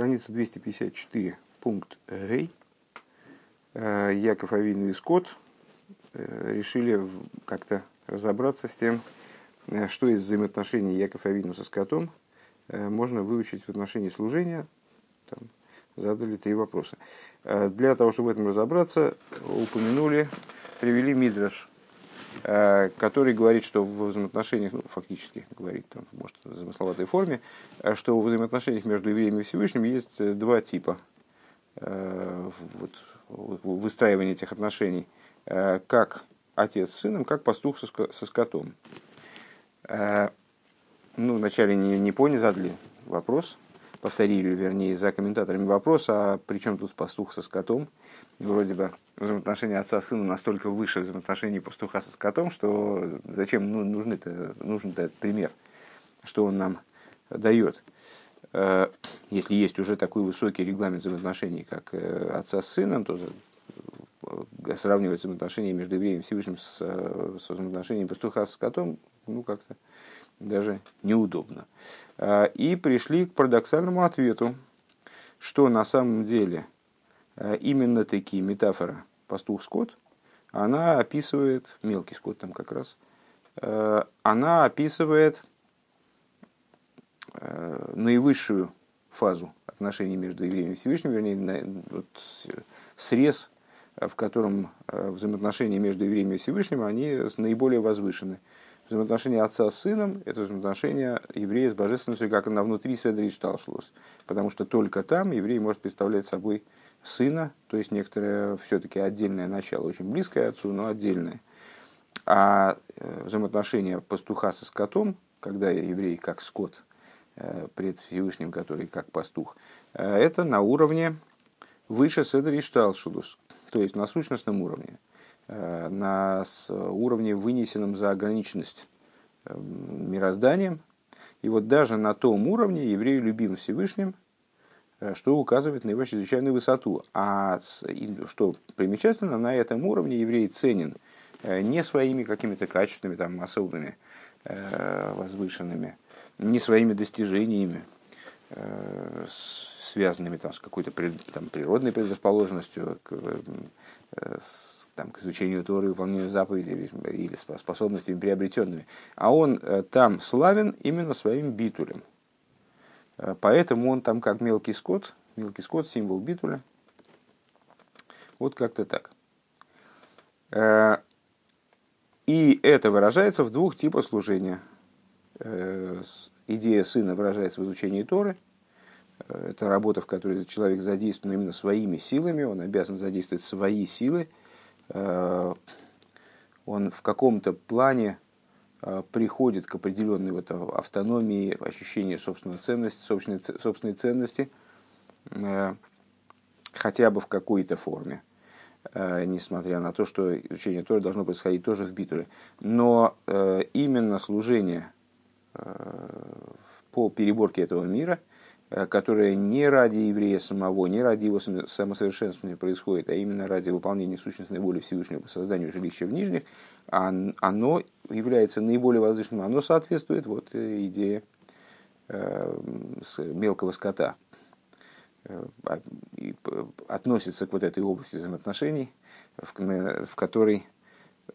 страница 254, пункт Гей. Э, Яков Авину и Скотт э, решили как-то разобраться с тем, э, что из взаимоотношений Яков Авину со скотом можно выучить в отношении служения. Там задали три вопроса. Для того, чтобы в этом разобраться, упомянули, привели Мидраш который говорит, что в взаимоотношениях, ну, фактически говорит, там, может, в замысловатой форме, э, что в взаимоотношениях между евреями и Всевышним есть э, два типа вот, выстраивания этих отношений. Как отец с сыном, как пастух со скотом. Ну, вначале не, не поняли, задали вопрос, повторили, вернее, за комментаторами вопрос, а при чем тут пастух со скотом? вроде бы взаимоотношения отца с сыном настолько выше взаимоотношений пастуха со скотом, что зачем ну, нужен, это, нужен этот пример, что он нам дает. Э, если есть уже такой высокий регламент взаимоотношений, как э, отца с сыном, то э, сравнивать взаимоотношения между евреем и Всевышним с, с взаимоотношениями пастуха с скотом, ну, как-то даже неудобно. И пришли к парадоксальному ответу, что на самом деле – именно такие метафора пастух-скот, она описывает, мелкий скот там как раз, э, она описывает э, наивысшую фазу отношений между евреем и Всевышним, вернее, вот, срез, в котором взаимоотношения между евреем и Всевышним, они наиболее возвышены. Взаимоотношения отца с сыном – это взаимоотношения еврея с божественностью, как она внутри Седрич Талшлос. Потому что только там еврей может представлять собой сына, то есть некоторое все-таки отдельное начало, очень близкое отцу, но отдельное. А э, взаимоотношения пастуха со скотом, когда еврей как скот э, пред Всевышним, который как пастух, э, это на уровне выше Седри Шталшудус, то есть на сущностном уровне, на уровне, вынесенном за ограниченность мирозданием. И вот даже на том уровне еврей любим Всевышним – что указывает на его чрезвычайную высоту. А что примечательно, на этом уровне еврей ценен э, не своими какими-то качествами там, особыми, э, возвышенными, не своими достижениями, связанными там, с какой-то там, природной предрасположенностью, к, с, там, к изучению Торы, выполнению заповедей или способностями приобретенными. А он там славен именно своим битулем. Э, поэтому он там как мелкий скот, мелкий скот, символ битуля. Вот как-то так. Э, и это выражается в двух типах служения. Э, идея сына выражается в изучении Торы. Это работа, в которой человек задействован именно своими силами, он обязан задействовать свои силы. Он в каком-то плане приходит к определенной вот автономии, ощущению собственной ценности, собственной, собственной ценности, э, хотя бы в какой-то форме, э, несмотря на то, что изучение Торы должно происходить тоже в битуле. Но именно служение по переборке этого мира – Э, которое не ради еврея самого, не ради его самосовершенствования происходит, а именно ради выполнения сущностной воли Всевышнего по созданию жилища в нижних, оно является наиболее возвышенным, оно соответствует вот, э, идее э, мелкого скота, а, относится к вот этой области взаимоотношений, в которой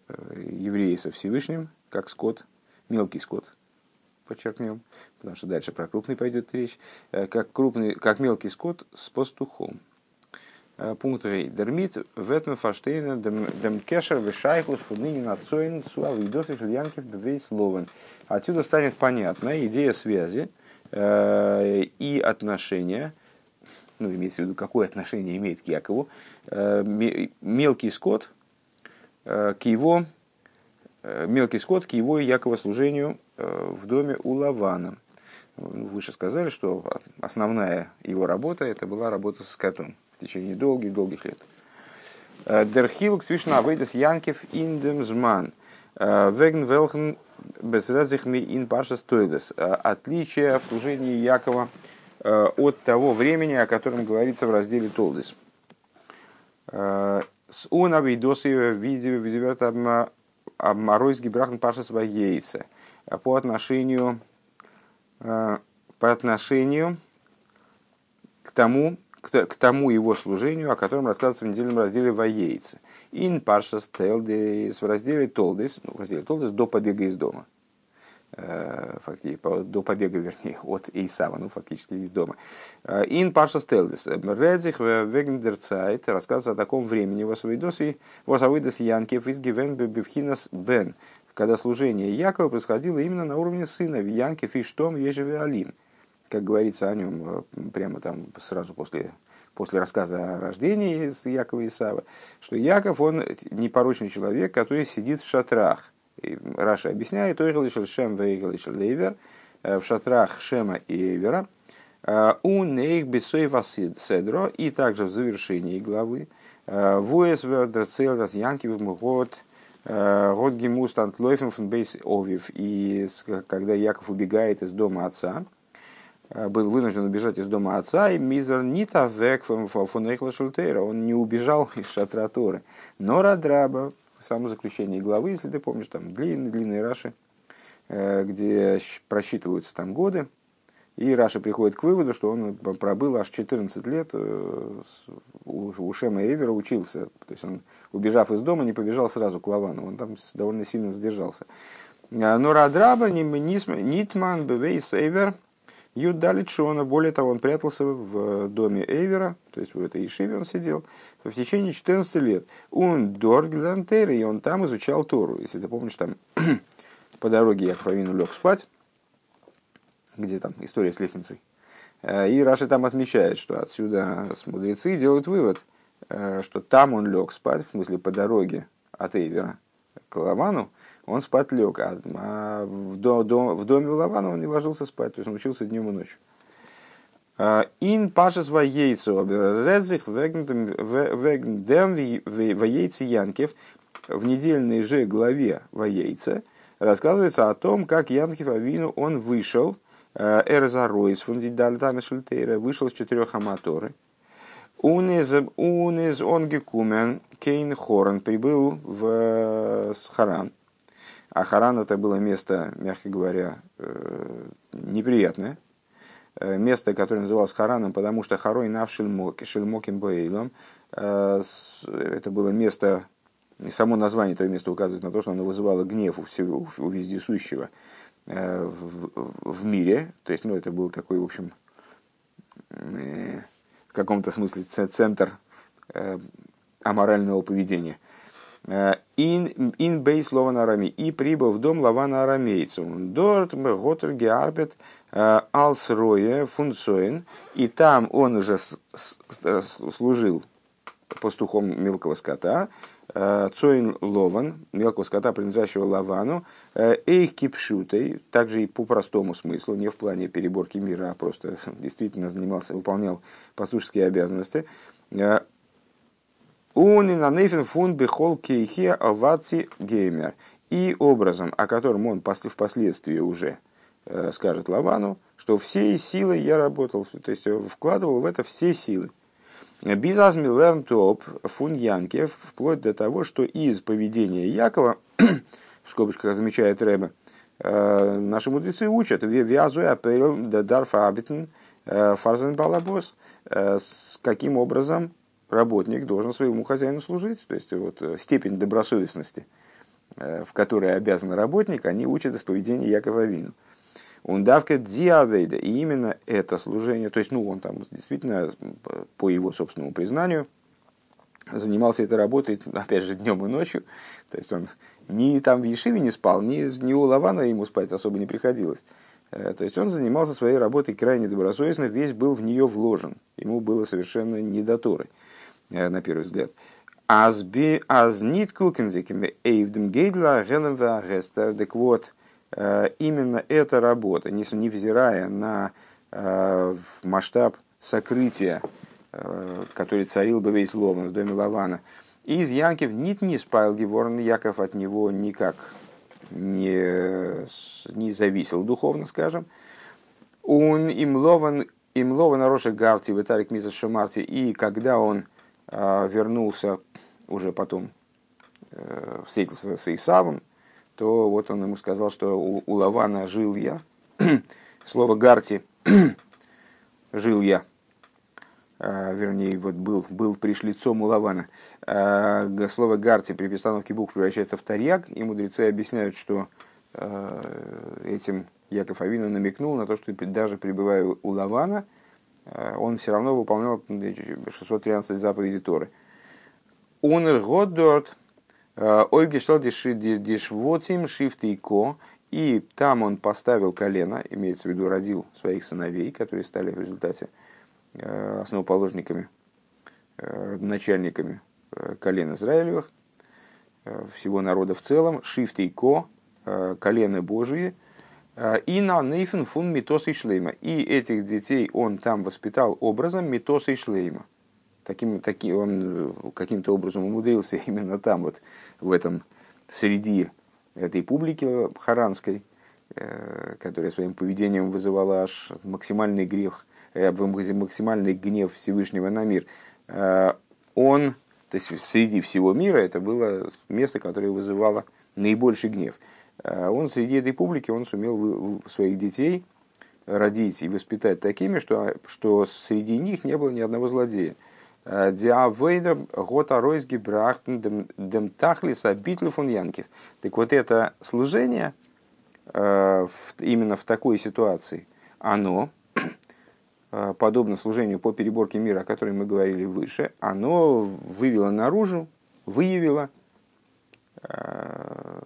евреи со Всевышним, как скот, мелкий скот, подчеркнем, потому что дальше про крупный пойдет речь, э, как, крупный, как мелкий скот с пастухом. Э, пункт Рей. Дермит ветме фаштейна дем кешер вешайхус фуныни нацоин суав идосиф янкив бевейс ловен. Отсюда станет понятна идея связи э, и отношения, ну, имеется в виду, какое отношение имеет к Якову, э, мелкий скот э, к его Э, мелкий скот к его и Якова служению в доме у Лавана. Ну, выше сказали, что основная его работа это была работа со скотом в течение долгих-долгих лет. Э, Дерхилк zwischen Авейдес Янкев Zman. Веген велхен безразихми ин паша стоидес. Отличие в служении Якова от того времени, о котором говорится в разделе Толдес. С унавидосы видео Моройс Гибрахн Пашас яйца по отношению, э, по отношению к тому, к, тому его служению, о котором рассказывается в недельном разделе «Воейцы». Ин паршас телдис в разделе Толдис, ну, в разделе Толдис до побега из дома. Э, фактически, до побега, вернее, от Исава, ну, фактически из дома. Э, ин паршас телдис. Редзих вегндерцайт рассказывает о таком времени восавидоси восавидос Янкев из гивен бевхинас бен, когда служение Якова происходило именно на уровне сына в Янкев и штом ежеве алим. Как говорится о нем э, прямо там сразу после, после рассказа о рождении Якова и Исава, что Яков, он непорочный человек, который сидит в шатрах. И Раша объясняет, Ойгелишел Шем Вейгелишел Лейвер, э, в шатрах Шема и Эвера, э, у нейх бесой седро, и также в завершении главы, Вуэс вердерцелдас Янкив год год гемустант лойфен фон бейс овив, и когда Яков убегает из дома отца, Э, был вынужден убежать из дома отца, и мизер нита век фон шультейра, он не убежал из шатра Торы. Но Радраба, само заключение главы, если ты помнишь, там длинные-длинные раши, э, где просчитываются там годы, и Раша приходит к выводу, что он пробыл аж 14 лет э, у Шема Эвера учился. То есть он, убежав из дома, не побежал сразу к Лавану. Он там довольно сильно задержался. Но Радраба, Нитман, Бевейс Эвер – Юд Шона, более того, он прятался в доме Эйвера, то есть в этой Ишиве он сидел, в течение 14 лет. Он Дорглантер, и он там изучал Тору. Если ты помнишь, там по дороге я Авину лег спать, где там история с лестницей. Э, и Раши там отмечает, что отсюда мудрецы делают вывод, э, что там он лег спать, в смысле по дороге от Эйвера к Лавану, он спать лег, а, а в, до, до, в доме у Лавана он не ложился спать, то есть он учился днем и ночью. А, ин пашес воейцу, редзих вегндем воейцы Янкев, в недельной же главе воейца рассказывается о том, как Янкев Авину он вышел, э, Эрзаройс, фундидальтами шультейра, вышел с четырех аматоры. Унез онгекумен кейн хоран прибыл в Харан. А Харан это было место, мягко говоря, э, неприятное. Э, место, которое называлось Хараном, потому что Харой нав шельмоким боейлом. Э, это было место, само название этого места указывает на то, что оно вызывало гнев у, всего, вездесущего в, в мире. То есть, ну, это был такой, в общем, в каком-то смысле центр аморального поведения – Ин, ин бейс Лован Арами. И прибыл в дом Лавана Арамейцу. Дорт готер геарбет э, алсрое фунцоин. И там он уже служил пастухом мелкого скота. Э, Цоин Лован, мелкого скота, принадлежащего Лавану, э, Эйх Кипшутой, также и по простому смыслу, не в плане переборки мира, а просто действительно занимался, выполнял пастушеские обязанности. Унин анейфен фун бехол кейхе аваци геймер. И образом, о котором он впоследствии уже э, скажет Лавану, что всей силой я работал, то есть вкладывал в это все силы. Бизазми лерн топ фун Янкев, вплоть до того, что из поведения Якова, в скобочках замечает Рэбе, э, наши мудрецы учат, вязу апел дар фабитен э, фарзен балабос, с каким образом работник должен своему хозяину служить. То есть вот э, степень добросовестности, э, в которой обязан работник, они учат из поведения Якова Вину. Он давка диавейда, и именно это служение, то есть, ну, он там действительно, по его собственному признанию, занимался этой работой, опять же, днем и ночью. То есть он ни там в Ешиве не спал, ни, ни у Лавана ему спать особо не приходилось. Э, то есть он занимался своей работой крайне добросовестно, весь был в нее вложен. Ему было совершенно не до Торы. Э, на первый взгляд. Аз би аз нит кукензиками эйвдем гейдла гестер. Так вот, именно эта работа, невзирая на э, масштаб сокрытия, который царил бы весь Лован в доме Лавана, из Янкев нит не спал Геворн, Яков от него никак не, не зависел духовно, скажем. Он им лован, им лован Роша Гарти, Витарик Миза Шамарти, и когда он вернулся уже потом, э, встретился с Исавом, то вот он ему сказал, что у, у Лавана жил я. Слово Гарти жил я. вернее, вот был, был пришлицом у Лавана. Слово «гарти» при перестановке букв превращается в тарьяк, и мудрецы объясняют, что этим Яков Авину намекнул на то, что даже пребывая у Лавана, он все равно выполнял 613 заповедей Торы. Унер Годдорт, Ойгештал Дишвотим Шифты и Ко, и там он поставил колено, имеется в виду родил своих сыновей, которые стали в результате э, основоположниками, э, начальниками э, колен Израилевых, всего народа в целом, Шифт и Ко, колены Божии, и на Нейфен фун Митос и Шлейма. И этих детей он там воспитал образом Митоса и Шлейма. Таким, таким, он каким-то образом умудрился именно там, вот в этом, среди этой публики харанской, э, которая своим поведением вызывала аж максимальный грех, э, максимальный гнев Всевышнего на мир, э, он, то есть среди всего мира, это было место, которое вызывало наибольший гнев. Он среди этой публики, он сумел своих детей родить и воспитать такими, что, что среди них не было ни одного злодея. Диавейдер гота ройсги брахтен дем тахлиса битлюфон янкив. Так вот это служение э, именно в такой ситуации, оно, э, подобно служению по переборке мира, о котором мы говорили выше, оно вывело наружу, выявило э,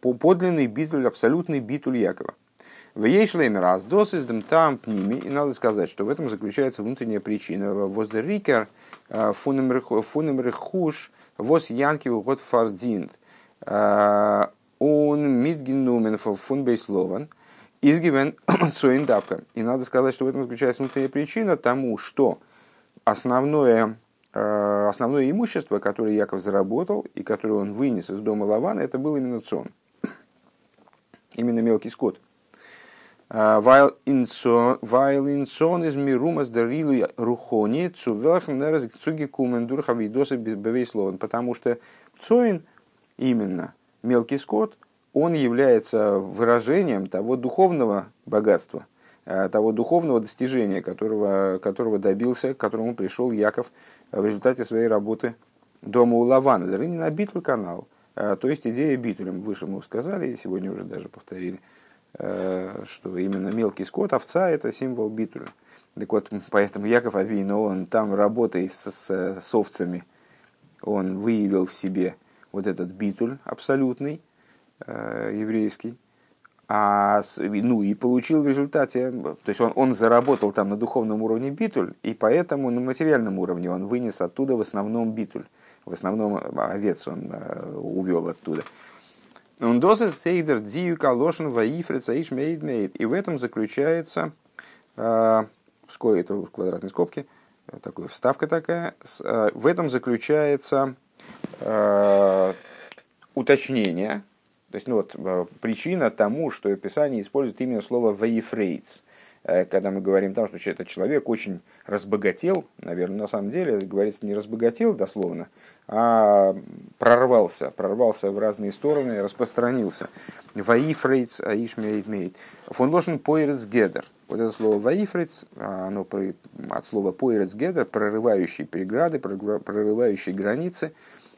подлинный битуль, абсолютный битуль Якова. В ей шлеймер аздос из там пними. И надо сказать, что в этом заключается внутренняя причина. Возле рикер э, фунемрехуш воз янки год фардинт. Он э, мидгенумен фун бейслован. Изгивен цоиндавка. И надо сказать, что в этом заключается внутренняя причина тому, что основное, э, основное имущество, которое Яков заработал и которое он вынес из дома Лавана, это был именно цон. Именно мелкий скот. Weil in so из мирумас дарилу рухони цувелхм цуги кумен дурха видосы бевейслован. Потому что цоин именно мелкий скот, он является выражением того духовного богатства, э, того духовного достижения, которого, которого добился, к которому пришел Яков в результате своей работы дома у Лавана. Зарыни на битву канал. Э, то есть идея битулем, выше мы сказали, и сегодня уже даже повторили – Э, что именно мелкий скот, овца, это символ битуля. Так вот, поэтому Яков Авину, он там, работая с, с, с овцами, он выявил в себе вот этот битуль абсолютный, э, еврейский, а, ну и получил в результате, то есть он, он заработал там на духовном уровне битуль, и поэтому на материальном уровне он вынес оттуда в основном битуль, в основном овец он э, увел оттуда. Досит сейдер дию калошин ваифрица иш мейд мейд. И в этом заключается, э, это в квадратной скобке, такая вставка такая, э, в этом заключается э, уточнение, то есть ну, вот, э, причина тому, что Писание использует именно слово «ваифрейц». Э, когда мы говорим там, что этот человек очень разбогател, наверное, на самом деле, говорится, не разбогател дословно, а прорвался, прорвался в разные стороны, распространился. ויפרוץ, האיש מאד מאד. פון לשון פורץ גדר. Вот это слово ויפרוץ, оно от слова פורץ גדר, прорывающий преграды, прорывающий границы.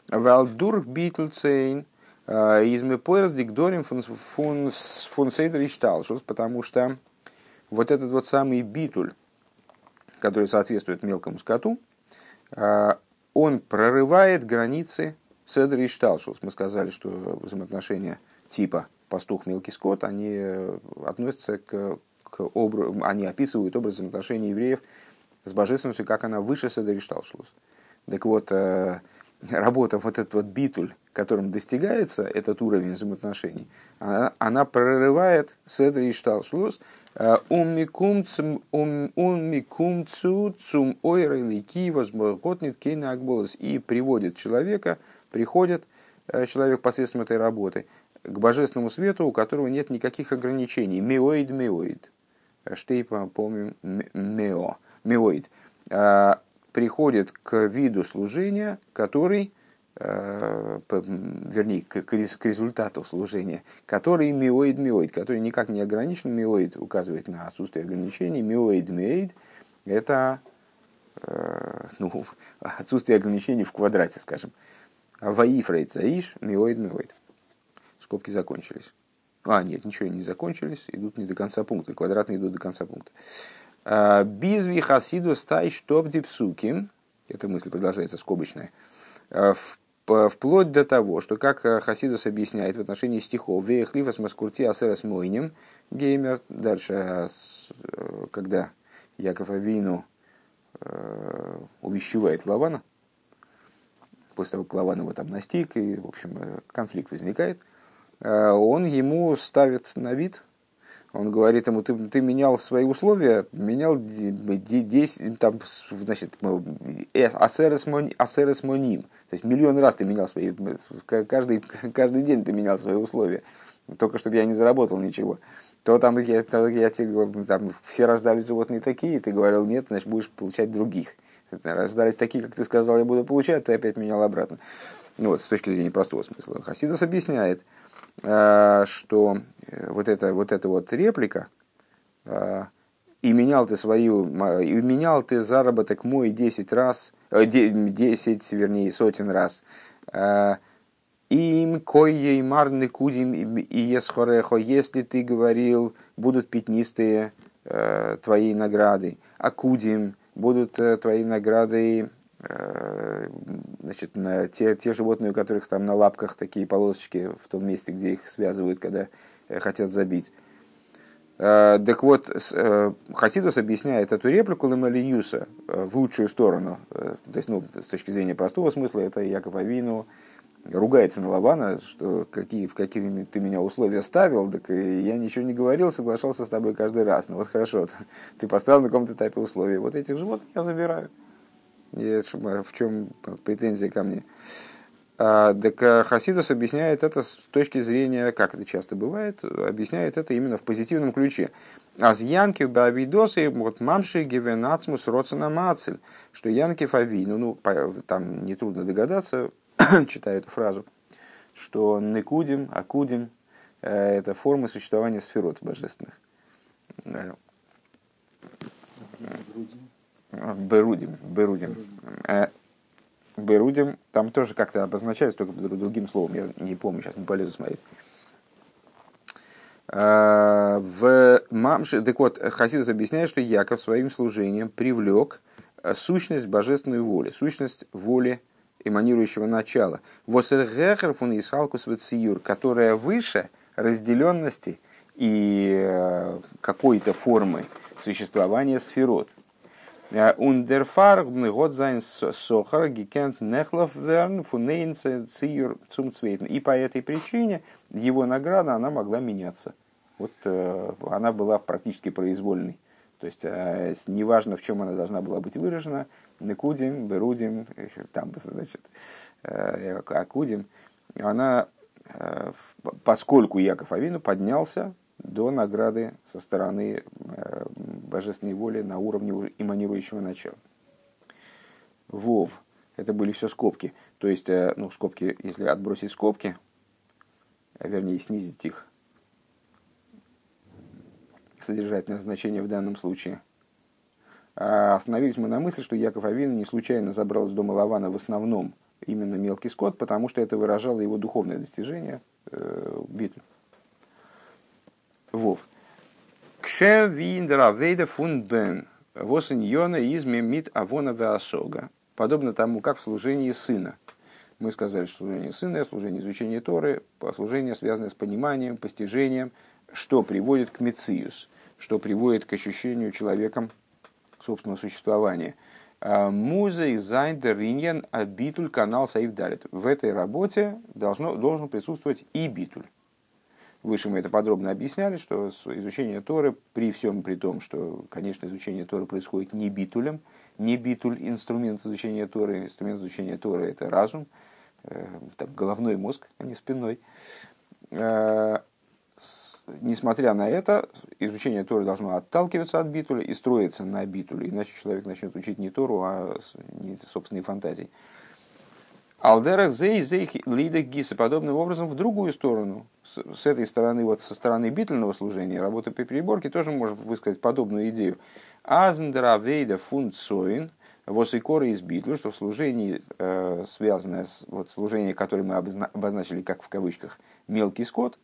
Валдур битлцейн, а, изме поирец дикдорим фун сейдер потому что вот этот вот самый ביטול, который соответствует мелкому скоту, а, он прорывает границы Седри и Шталшус. Мы сказали, что взаимоотношения типа пастух мелкий скот, они э, относятся к, к образу, они описывают образ взаимоотношений евреев с божественностью, как она выше Седри и Шталшус. Так вот, э, работа, вот этот вот битуль, которым достигается этот уровень взаимоотношений, она, она прорывает Седри и Шталшус, Уммикумцу цум ойра возможготнит кейна акболос и приводит человека, приходит э, человек посредством этой работы к божественному свету, у которого нет никаких ограничений. Меоид, меоид. Штейпа, помним, мео, меоид. Приходит к виду служения, который Э, вернее, к, к результату служения, который миоид миоид, который никак не ограничен, миоид указывает на отсутствие ограничений, миоид миоид – это э, ну, отсутствие ограничений в квадрате, скажем. Ваифрейт заиш, миоид, миоид. Скобки закончились. А, нет, ничего не закончились, идут не до конца пункта, квадратные идут до конца пункта. А, Бизви хасиду стай штоп дипсуки, эта мысль продолжается скобочная, а, вплоть до того, что, как э, Хасидус объясняет в отношении стихов, «Веехлифас маскурти асерас мойним», геймер, дальше, э, э, когда Яков Авину увещевает Лавана, после того, как Лаван его там настиг, и, в общем, конфликт возникает – он ему ставит на вид, он говорит ему, ты, ты менял свои условия, менял 10, там, значит, э, асерес моним, то есть миллион раз ты менял свои, каждый, каждый день ты менял свои условия, только чтобы я не заработал ничего. То там я, я тебе там все рождались животные такие, ты говорил нет, значит будешь получать других. Рождались такие, как ты сказал, я буду получать, ты опять менял обратно. Ну вот, с точки зрения простого смысла. Хасидос объясняет, что э, вот эта вот, эта вот реплика э, и менял ты свою, и менял ты заработок мой 10 раз, 10, вернее, сотен раз. Им кой марны кудим и есхорехо, если ты говорил, будут пятнистые твои награды, а кудим будут твои награды Э, значит, на те, те животные, у которых там на лапках такие полосочки в том месте, где их связывают, когда э, хотят забить. Э, так вот, Хасидус объясняет эту реплику Ламалиюса в лучшую сторону. То есть, ну, с точки зрения простого смысла, это Яков Авину ругается на Лавана, что какие, в какие ты меня условия ставил, так я ничего не говорил, соглашался с тобой каждый раз. Ну вот хорошо, ты поставил на каком-то этапе условия. Вот этих животных я забираю. И в чем претензия ко мне? А, так э, Хасидус объясняет это с точки зрения, как это часто бывает, объясняет это именно в позитивном ключе. Аз Янкив Бавидосы, вот мамши гивенацмус роцена мацель, что Янкив Авину, ну, там нетрудно догадаться, читаю эту фразу, что Некудим, Акудим, э, это формы существования сферот божественных. Э, Берудим, Берудим. Э, Берудим, там тоже как-то обозначается, только другим словом, я не помню, сейчас не полезу смотреть. Э, в Мамше, так вот, Хасидус объясняет, что Яков своим служением привлек э, сущность божественной воли, сущность воли эманирующего начала. Восергехерфун Исхалкус которая выше разделенности и какой-то формы существования сферот. און דערפאר האט זיין שכר געקענט נחלף ווערן פון איין. И по этой причине его награда она могла меняться. Вот э, она была практически произвольной. То есть э, неважно, в чем она должна была быть выражена, Некудим, Берудим, там, значит, э, Акудим, она, поскольку Яков Авину поднялся до награды со стороны э, божественной воли на уровне эманирующего начала. Вов. Это были все скобки. То есть, э, ну, скобки, если отбросить скобки, а вернее, снизить их содержательное значение в данном случае. А остановились мы на мысли, что Яков Авин не случайно забрал из дома Лавана в основном именно мелкий скот, потому что это выражало его духовное достижение э, битвы. Вов. Кше виндера вейда фун бен. Восеньона изме мит авона веасога. Подобно тому, как в служении сына. Мы сказали, что служение сына, служение изучения Торы, служение, связанное с пониманием, постижением, что приводит к מציאות, что приводит к ощущению человеком собственного существования. А, מוז אויך זיין דער ענין הביטול כנ"ל סעיף ד'. В этой работе должно, должен присутствовать и ביטול. Выше мы это подробно объясняли, что изучение Торы, при всем при том, что, конечно, изучение Торы происходит не битулем, не ביטול инструмент изучения Торы, инструмент изучения Торы это разум, э, там, головной мозг, а не спинной. Э, несмотря на это, изучение Торы должно отталкиваться от битуля и строиться на битуле, иначе человек начнет учить не Тору, а собственные фантазии. Алдера зей зей лида гиса. Подобным образом в другую сторону. С, с этой стороны, вот со стороны бительного служения, работы по переборке, тоже можно высказать подобную идею. Азндра вейда фунцоин וואס עיקרה איז ביטול, что в служении, э, связанное с вот, служение, которое мы обозначили как в кавычках мелкий скот,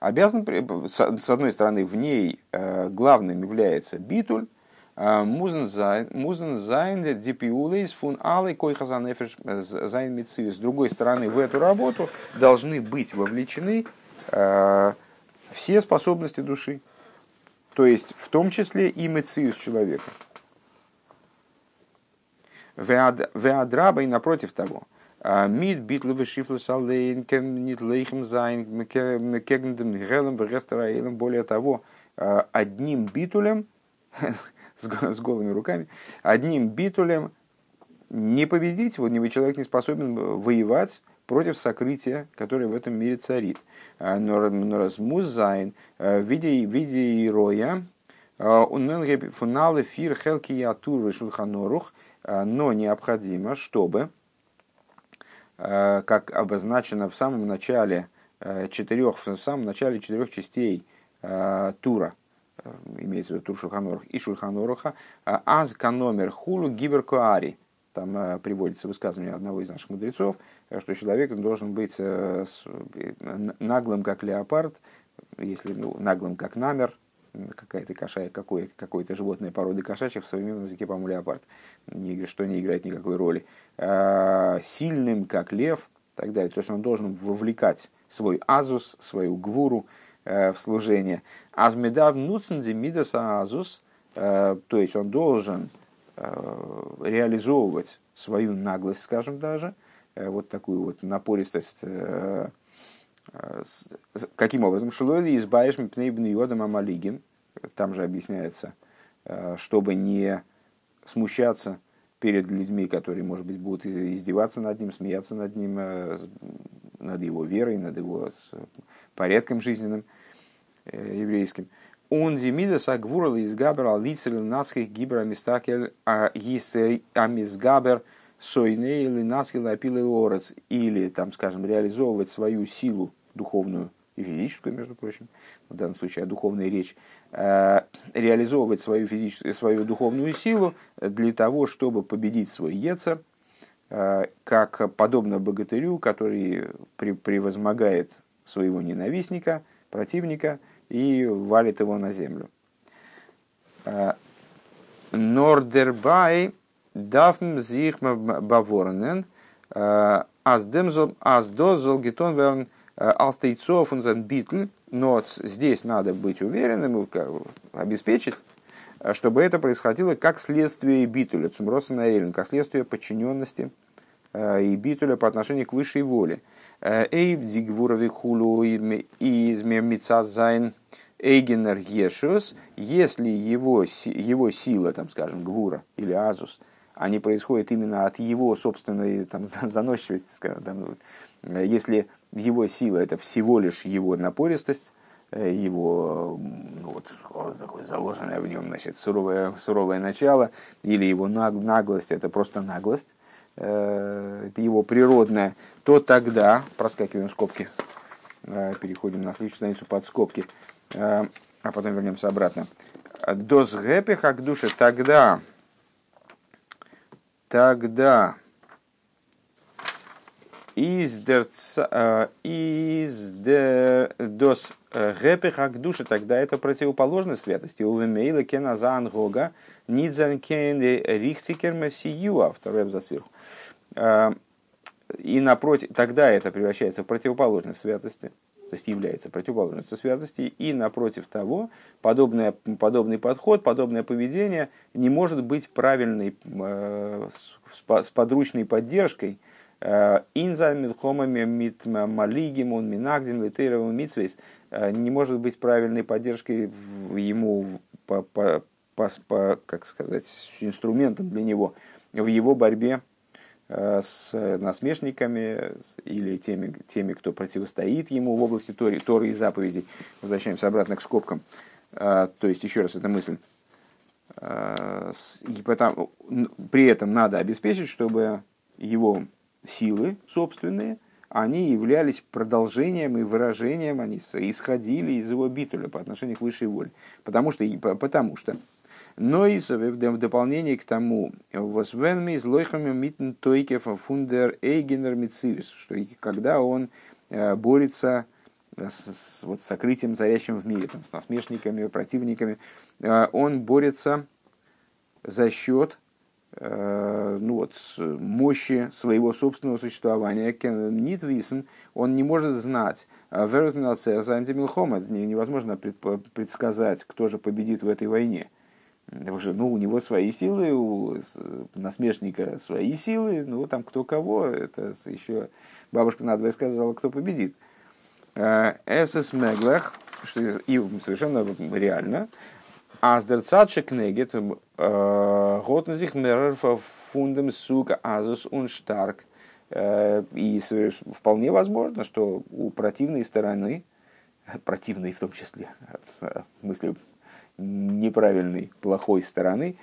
обязан, с одной стороны, в ней э, главным является ביטול, מוזן זיין די פעולות פון אלע כוחות זיין מציאות. С другой стороны, в эту работу должны быть вовлечены все способности души, то есть в том числе и מציאות человека. ואדרבה и напротив того. מיט ביטול ושפלות אליין, ניט לוחם זיין, קעגן דעם העלם. Более того, одним битулем, с голыми руками, одним битулем не победить, вот человек не способен воевать против сокрытия, которое в этом мире царит. Но размузайн в виде, в виде ироя, фуналы фир хелки ятур Э, но необходимо, чтобы, э, как обозначено в самом начале э, четырех, в самом начале четырех частей тура, имеется в виду тур Шульханорух и Шульханоруха, аз каномер хулу гиберкуари. Там приводится высказывание одного из наших мудрецов, что человек должен быть наглым, как леопард, если ну, наглым, как намер, какая-то кошая, какое, какое-то животное породы кошачьих в современном языке, по-моему, леопард, что не играет никакой роли, а, сильным, как лев, так далее. То есть он должен вовлекать свой азус, свою гвуру э, в служение. Азмедар нуцензи мидаса азус, э, то есть он должен э, реализовывать свою наглость, скажем даже, вот такую вот напористость Каким образом? Шилоли избавишь мипнейбн йодом амалигим. Там же объясняется, э, чтобы не смущаться перед людьми, которые, может быть, будут издеваться над ним, смеяться над ним, э, над его верой, над его порядком жизненным э, еврейским. Он демида сагвурал из габер алицел насхих гибра мистакель а амизгабер сойней или наскил апилы орец. Или, там, скажем, реализовывать свою силу духовную и физическую, между прочим, в данном случае о духовной речь, э, реализовывать свою, физическую, свою духовную силу для того, чтобы победить свой Ецер, э, как подобно богатырю, который превозмогает своего ненавистника, противника и валит его на землю. Э, Нордербай дафм зих баворнен, аз демзол, аз дозол гетон верн Алстейцов он битл, но здесь надо быть уверенным, обеспечить, чтобы это происходило как следствие битуля, цумроса эйлен, как следствие подчиненности и битуля по отношению к высшей воле. Э, Эйб дигвурови хулу из мецазайн эйгенер ешус, если его, его сила, там, скажем, гвура или азус, они происходят именно от его собственной там, заносчивости, скажем, там, э, если его сила это всего лишь его напористость, э, его ну, вот, такое заложенное в нем значит, суровое, суровое начало, или его наглость, это просто наглость, его природная, то тогда, проскакиваем скобки, э, переходим на следующую страницу под скобки, а потом вернемся обратно. Доз гэпиха к душе тогда, тогда из дер из дер дос гепеха к душе, тогда это противоположность святости. У вемейла кена за ангога нидзан кен рихтикер мессиюа, второй абзац сверху. И напротив, тогда это превращается в противоположность святости, то есть является противоположностью святости, и напротив того, подобное, подобный подход, подобное поведение не может быть правильной, э, с подручной поддержкой – Э, Инза милхомами мит малигим минагдим литеровым митсвейс не может быть правильной поддержкой ему по, по, по, как сказать, инструментом для него в его борьбе с насмешниками или теми, теми, кто противостоит ему в области Торы, Торы и заповедей. Возвращаемся обратно к скобкам. То есть, еще раз, эта мысль. И потому, при этом надо обеспечить, чтобы его силы собственные, они являлись продолжением и выражением, они исходили из его битуля по отношению к высшей воле. Потому что, потому что Но и в дополнение к тому, возвенми из лойхами митн тойкев фундер эйгенер мицивис, что когда он борется с, вот, сокрытием, царящим в мире, там, с насмешниками, противниками, он борется за счет Э, ну вот, мощи своего собственного существования. Нитвисен, он не может знать. А за антимилхом, это невозможно предсказать, кто же победит в этой войне. Потому ну, у него свои силы, у насмешника свои силы, ну там кто кого, это еще бабушка надвое сказала, кто победит. Э, Эсэс Меглах, что и совершенно реально, Аздерцатше кнегет готнзих мерер фундам сука азус он штарк. И вполне возможно, что у противной стороны, противной в том числе, в смысле неправильной, плохой стороны,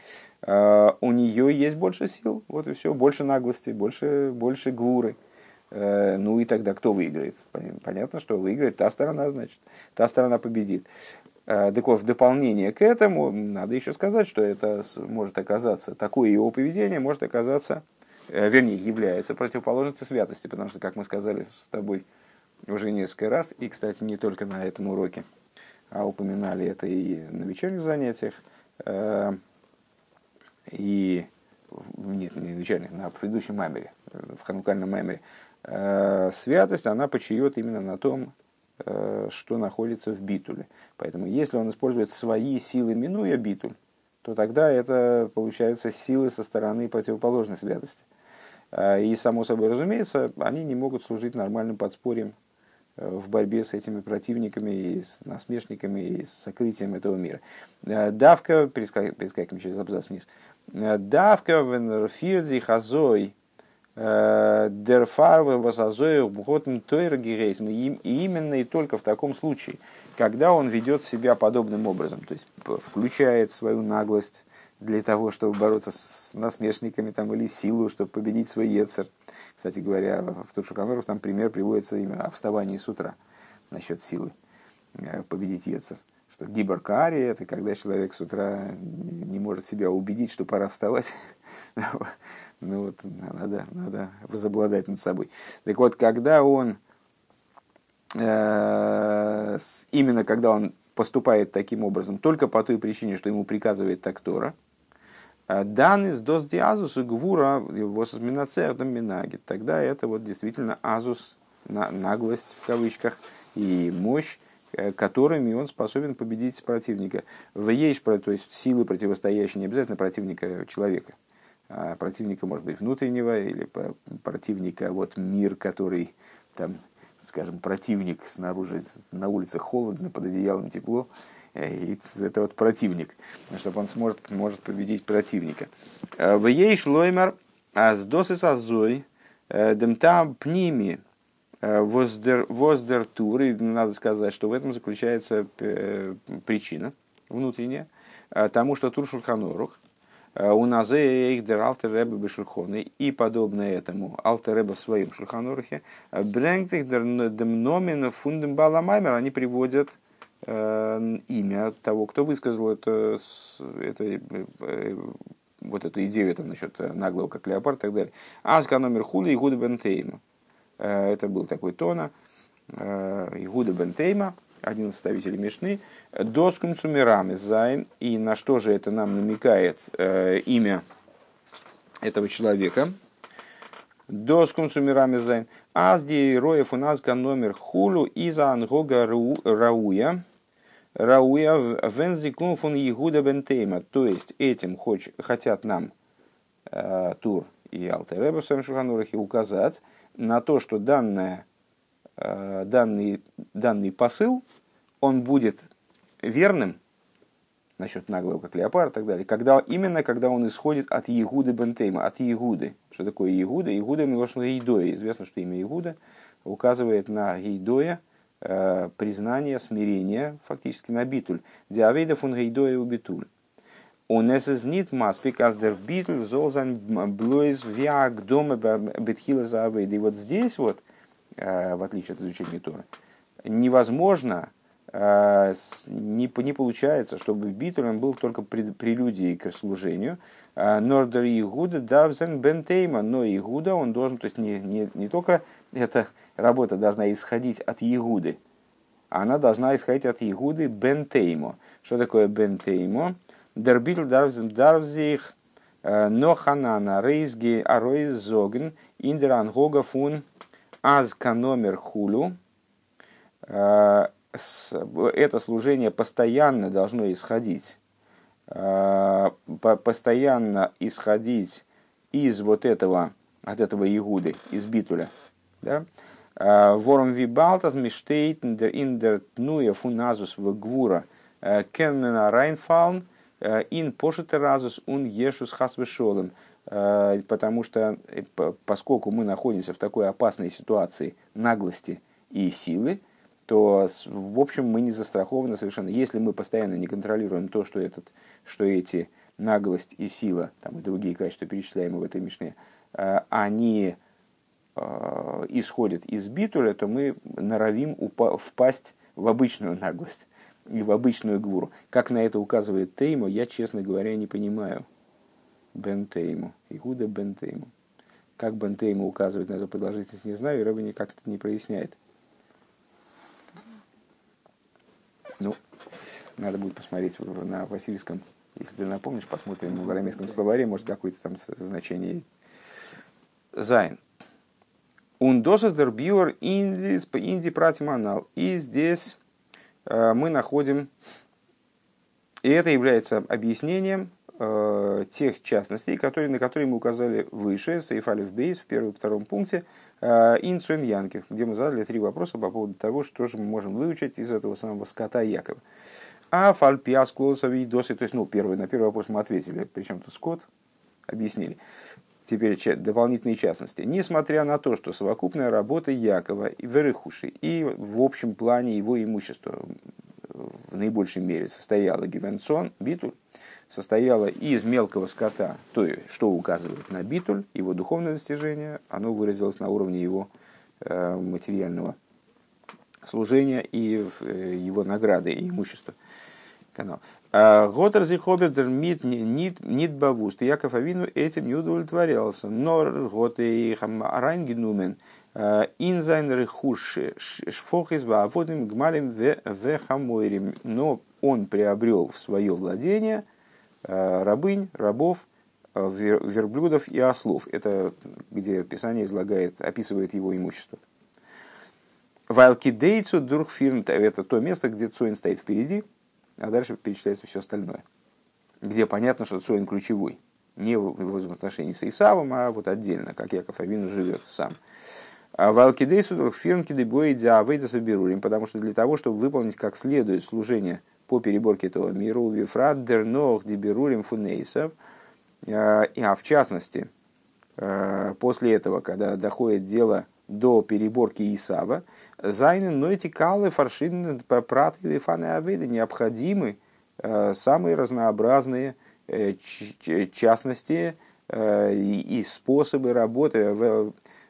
у нее есть больше сил, вот и все, больше наглости, больше, больше гуры. Ну и тогда кто выиграет? Понятно, что выиграет та сторона, значит, та сторона победит. Э, так вот, в дополнение к этому, надо еще сказать, что это может оказаться, такое его поведение может оказаться, э, вернее, является противоположностью святости, потому что, как мы сказали с тобой уже несколько раз, и, кстати, не только на этом уроке, а упоминали это и на вечерних занятиях, э, и нет, не на вечерних, на предыдущем маймере, в ханукальном маймере, святость, она почиет именно на том, Э, что находится в битуле. Поэтому если он использует свои силы, минуя битуль, то тогда это получается силы со стороны противоположной святости. Э, и, само собой разумеется, они не могут служить нормальным подспорьем э, в борьбе с этими противниками, и с насмешниками, и с сокрытием этого мира. Давка, перескакиваем через абзац вниз, давка венерфирзи хазой Дерфарвы восазоев бхотн тойр И именно и только в таком случае, когда он ведет себя подобным образом, то есть включает свою наглость для того, чтобы бороться с насмешниками там, или силу, чтобы победить свой Ецер. Кстати говоря, в Тушаканорах там пример приводится именно о вставании с утра насчет силы э, победить Ецер. Что гибаркари – это когда человек с утра не может себя убедить, что пора вставать. Ну вот, надо, надо возобладать над собой. Так вот, когда он, э, именно когда он поступает таким образом, только по той причине, что ему приказывает так Э, дан из дос и гвура его созминацердом минаги, тогда это вот действительно азус, наглость в кавычках, и мощь, э, которыми он способен победить противника. В есть, то есть силы противостоящие не обязательно противника человека. А противника, может быть, внутреннего, или противника, вот мир, который, там, скажем, противник снаружи, на улице холодно, под одеялом тепло, и это вот противник, чтобы он сможет, может победить противника. Э, в ей шлоймер аздосы сазой э, демтам пними воздер, воздер тур, и надо сказать, что в этом заключается причина внутренняя, тому, что тур шурханорух, Э, у нас их дер алтер ребе бешурхоны и подобное этому алтер ребе в своем шурханорухе брэнгт их дер номен фундем баламаймер они приводят э, имя того, кто высказал это, это, э, вот эту идею это насчет наглого, как леопард и так далее. Аска номер хули Игуда Бентейма. Это был такой тона. Игуда Бентейма, один из составителей Мишны, Доскум Цумирами Зайн. И на что же это нам намекает э, имя этого человека? Доскум Цумирами Зайн. Азди Роев у нас номер хулу из Ангога Рауя. Рауя вензикун фун Егуда Бентейма. То есть этим хоч, хотят нам э, Тур и Алтереба в своем Шуханурахе указать на то, что данное, э, данный, данный посыл, он будет верным насчет наглого, как леопард и так далее, когда, именно когда он исходит от Егуды Бентейма, от Егуды. Что такое Егуда? Егуда Милошна Ейдоя. Известно, что имя Егуда указывает на Ейдоя, признание, смирение, фактически на битуль. Диавейда фун Ейдоя у битуль. Он эсэзнит маспик аздер битуль золзан блойз вяк дома бетхила за И вот здесь вот, э, в отличие от изучения Торы, невозможно не, не получается, чтобы битуль он был только прелюдией к служению. Нордер Игуда Давзен Бентейма, но Игуда он должен, то есть не, не, не только эта работа должна исходить от Игуды, она должна исходить от Игуды Бентеймо. Что такое Бентеймо? Дербил Дарвзих Ноханана Рейзги Ароиз Зоген Индеран Гога фун Азка номер хулю это служение постоянно должно исходить, э, постоянно исходить из вот этого, от этого Игуды, из Битуля. Да? Э, Вором вибалтас миштейт индер тнуя фуназус в гвура э, кеннена райнфалн ин пошетеразус ун ешус хасвешолем. Потому что, поскольку мы находимся в такой опасной ситуации наглости и силы, то, в общем, мы не застрахованы совершенно. Если мы постоянно не контролируем то, что, этот, что эти наглость и сила, там и другие качества, перечисляемые в этой мишне, э, они э, исходят из битуля, то мы норовим впасть в обычную наглость и в обычную гвуру. Как на это указывает Теймо, я, честно говоря, не понимаю. Бен Теймо. Игуда Бен Теймо. Как Бен Теймо указывает на эту продолжительность, не знаю, и Рэба никак это не проясняет. Ну, надо будет посмотреть на Васильском. Если ты напомнишь, посмотрим в арамейском словаре, может, какое-то там значение. Зайн. Ундосас дер биор индис по инди пратиманал. И здесь э, мы находим, и это является объяснением э, тех частностей, которые, на которые мы указали выше, Сейфалев Бейс в первом и втором пункте, Э, Инцуэн Янкев, где мы задали три вопроса по поводу того, что же мы можем выучить из этого самого скота Якова. А фальпиас клосови досы, то есть, ну, первый, на первый вопрос мы ответили, причем тут скот, объяснили. Теперь дополнительные частности. Несмотря на то, что совокупная работа Якова и Верехуши и в общем плане его имущества в наибольшей мере состояла Гивенсон, Битуль, состояла из мелкого скота, то есть, что указывает на битуль, его духовное достижение, оно выразилось на уровне его э, материального служения и э, его награды и имущества. Канал. А, Готер зихобердер мит нит бавуст. Яков Авину этим не удовлетворялся. Но готе и райнгенумен э, инзайн рехуши шфохис вааводим гмалим ве хамойрим. Но он приобрел в свое владение – рабынь, рабов, верблюдов и ослов. Это где Писание излагает, описывает его имущество. Вайлкидейцу дурхфирн – это то место, где Цоин стоит впереди, а дальше перечисляется все остальное. Где понятно, что Цоин ключевой. Не в взаимоотношении с Исавом, а вот отдельно, как Яков Авин живет сам. А Валкидейсу дурхфирн кидебой диавейда соберулим, потому что для того, чтобы выполнить как следует служение – по переборке этого мира, у Вифрат Дернох Диберулим Фунейсов, а, а в частности, а, после этого, когда доходит дело до переборки Исава, Зайны Нойти Калы Фаршин Праты Фаны Аведы необходимы а, самые разнообразные э, частности э, и способы работы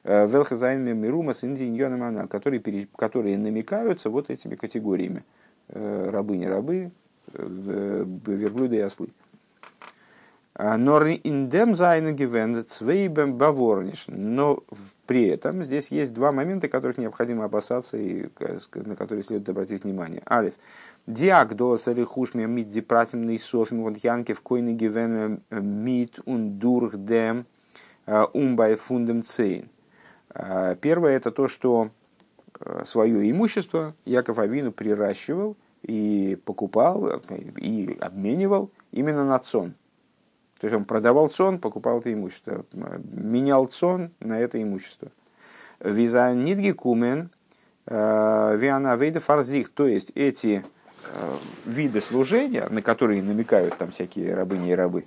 Велхазайн Мирума с Индией которые, которые намекаются вот этими категориями. Э, рабы, не рабы, э, верблюды и ослы. А, но индем зайнегевен цвейбем баворниш. Но при этом здесь есть два момента, которых необходимо опасаться и на которые следует обратить внимание. Алиф. Диак до сарихушми мид дипратимный софим вот янки в койне гивен мид und durch dem умбай фундем цейн. Первое это то, что Э, свое имущество Яков Авину приращивал и покупал, и обменивал именно на цон. То есть он продавал цон, покупал это имущество, менял цон на это имущество. Виза нидги кумен, э, виана вейда фарзих, то есть эти э, виды служения, на которые намекают там всякие рабыни и рабы,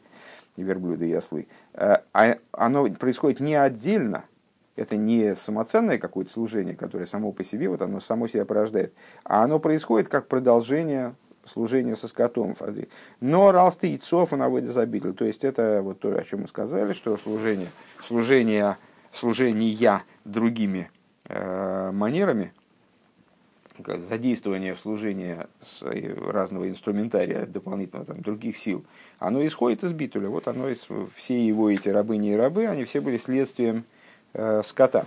и верблюды и ослы, а, оно происходит не отдельно, это не самоценное какое-то служение, которое само по себе, вот оно само себя порождает, а оно происходит как продолжение служения со скотом. Но ралсты яйцов он забитил. То есть это вот то, о чем мы сказали, что служение, служение, служение я другими э, манерами, задействование в служении разного инструментария, дополнительного там, других сил, оно исходит из битуля. Вот оно, из, все его эти рабыни и рабы, они все были следствием э, скота.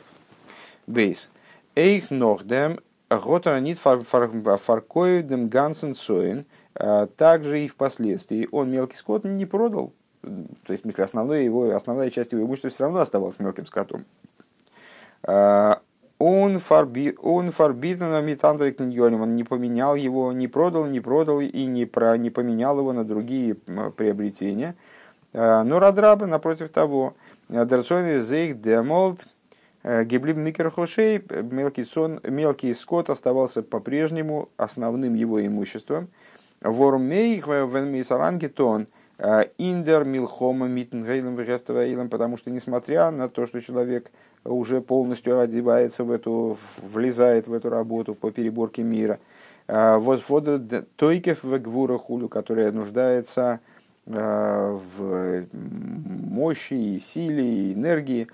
Бейс. Эйх нохдем готаранит фаркоидем гансен соин. Э, также и впоследствии он мелкий скот не продал. То есть, в смысле, основной его, основная часть его имущества все равно оставалась мелким скотом. Э, он фарбитан митандрик он не поменял его, не продал, не продал и не, про, не поменял его на другие приобретения. Э, но радрабы, напротив того, дерцойный зейх демолт, гиблиб микрохошей, мелкий, сон, мелкий скот оставался по-прежнему основным его имуществом. Вормейх венмисарангетон э, индер милхома митенгейлем вегестраилем, потому что несмотря на то, что человек уже полностью одевается в эту, влезает в эту работу по переборке мира. А, Возвода тойкев в гвура хулю, которая нуждается в мощи, и силе, и энергии,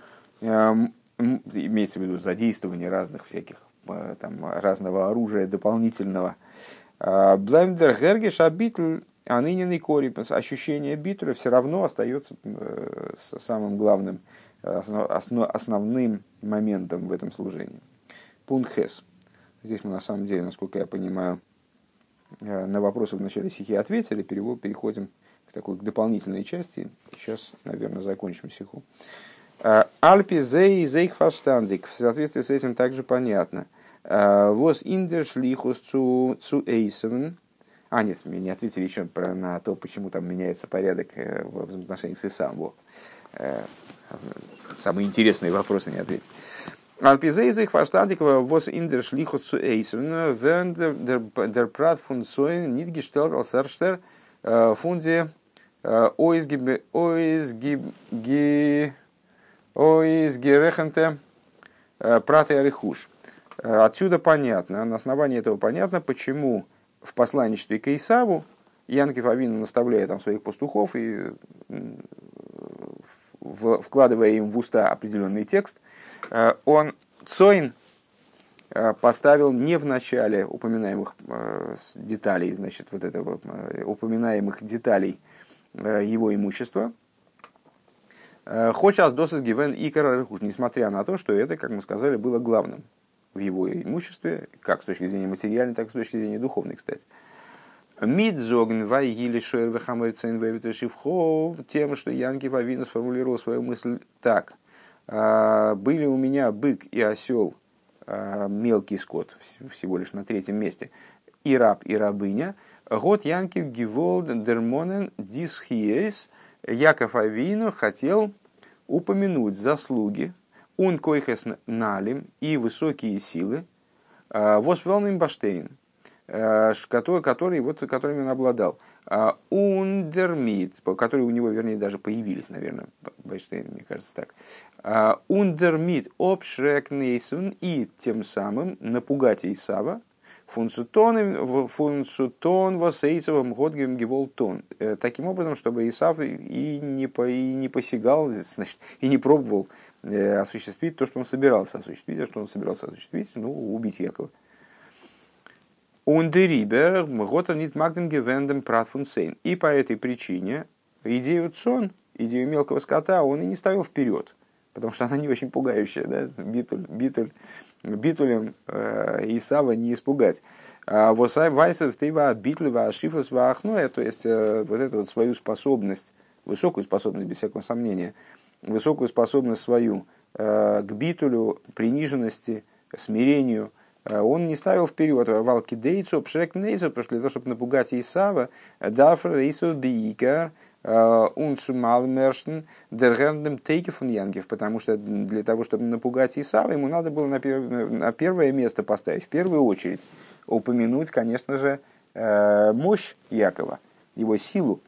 имеется в виду задействование разных всяких там, разного оружия дополнительного. Блаймдер Гергеш Абитль, а нынешний корипус, ощущение битуля все равно остается э, самым главным основ, основным моментом в этом служении. Пункт. Здесь мы на самом деле, насколько я понимаю, э, на вопросы в начале стихи ответили, переходим к такой к дополнительной части. Сейчас, наверное, закончим стиху. Э, Альпи зей зейх фарштандик. В соответствии с этим также понятно. Э, Воз индерш лихус цу цу эйсовен. А, нет, мне не ответили еще про, на то, почему там меняется порядок в отношениях с Исамом самые интересные вопросы не ответить. Алпизейзих фаштатикова вос индер шлиху цу эйсен, верн дер прат фун соин нит гештелт als erster фунде оизги оизгерехенте прат и арихуш. Отсюда понятно, на основании этого понятно, почему в посланничестве к Исаву Янкив Авин наставляет там своих пастухов и вкладывая им в уста определенный текст, э, он Цоин э, поставил не в начале упоминаемых э, деталей, значит, вот этого упоминаемых деталей его имущества, Хочas досыс гивен икара рыхуш, несмотря на то, что это, как мы сказали, было главным в его имуществе, как с точки зрения материальной, так и с точки зрения духовной, кстати. Мидзогн вайгили шоер вехамойцен вевитешивхо, тем, что Янки Вавина сформулировал свою мысль так. «А, были у меня бык и осел, а, мелкий скот, всего лишь на третьем месте, и раб, и рабыня. Год Янки Гиволд Дермонен Дисхиес Яков Авину хотел упомянуть заслуги, он койхес налим и высокие силы, а, восвелным баштейн, Э, который, который, вот, которыми он обладал. А, ундермит, которые у него, вернее, даже появились, наверное, Байштейн, мне кажется так. А, Ундермит обшрекнейсун и тем самым напугать Исава, фунцутон фунцутон восейцевым годгем геволтон. Э, таким образом, чтобы Исав и не, по, и не посягал, значит, и не пробовал э, осуществить то, что он собирался осуществить, а что он собирался осуществить, ну, убить Якова. Ундерибер, Готер нит магдем гевендем пратфунсейн. И по этой причине идею цон, идею мелкого скота, он и не ставил вперед, потому что она не очень пугающая, да? битуль, битуль, битулем э, Исава не испугать. А восай вайсов тейва битлева ашифас ваахноя, то есть э, вот эту вот свою способность, высокую способность, без всякого сомнения, высокую способность свою э, к битулю, приниженности, смирению – Э, он не ставил вперед валки дейцу, пшек нейзу, потому что для того, чтобы напугать Исава, дафр рейсу бейкар, унцу малмершн, дергендем тейкефон янгев, потому что для того, чтобы напугать Исава, ему надо было на, перв... на первое место поставить, в первую очередь упомянуть, конечно же, э, мощь Якова, его силу.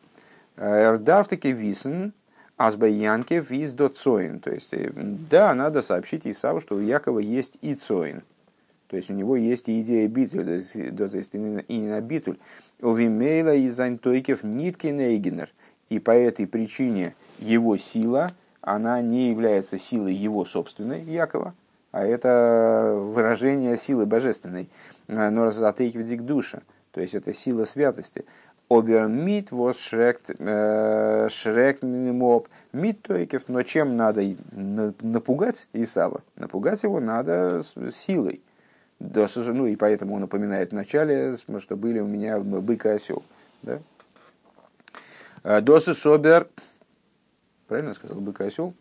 Э, Эрдарфтеке висен, Азбайянкев виз до цоин. То есть, да, надо сообщить Исаву, что у Якова есть и цоин. То есть у него есть и идея битуль, и на битуль. У Вимейла и Зайнтойкев нитки Нейгенер. И по этой причине его сила, она не является силой его собственной, Якова, а это выражение силы божественной. но разатейкивдик душа, то есть это сила святости. Обермит was шрект шрект минимоп мит тойкев, но чем надо напугать Исава? Напугать его надо силой. Ну и поэтому он напоминает вначале, что были у меня бык и осел. Да? Досы Собер, правильно сказал, бык осел?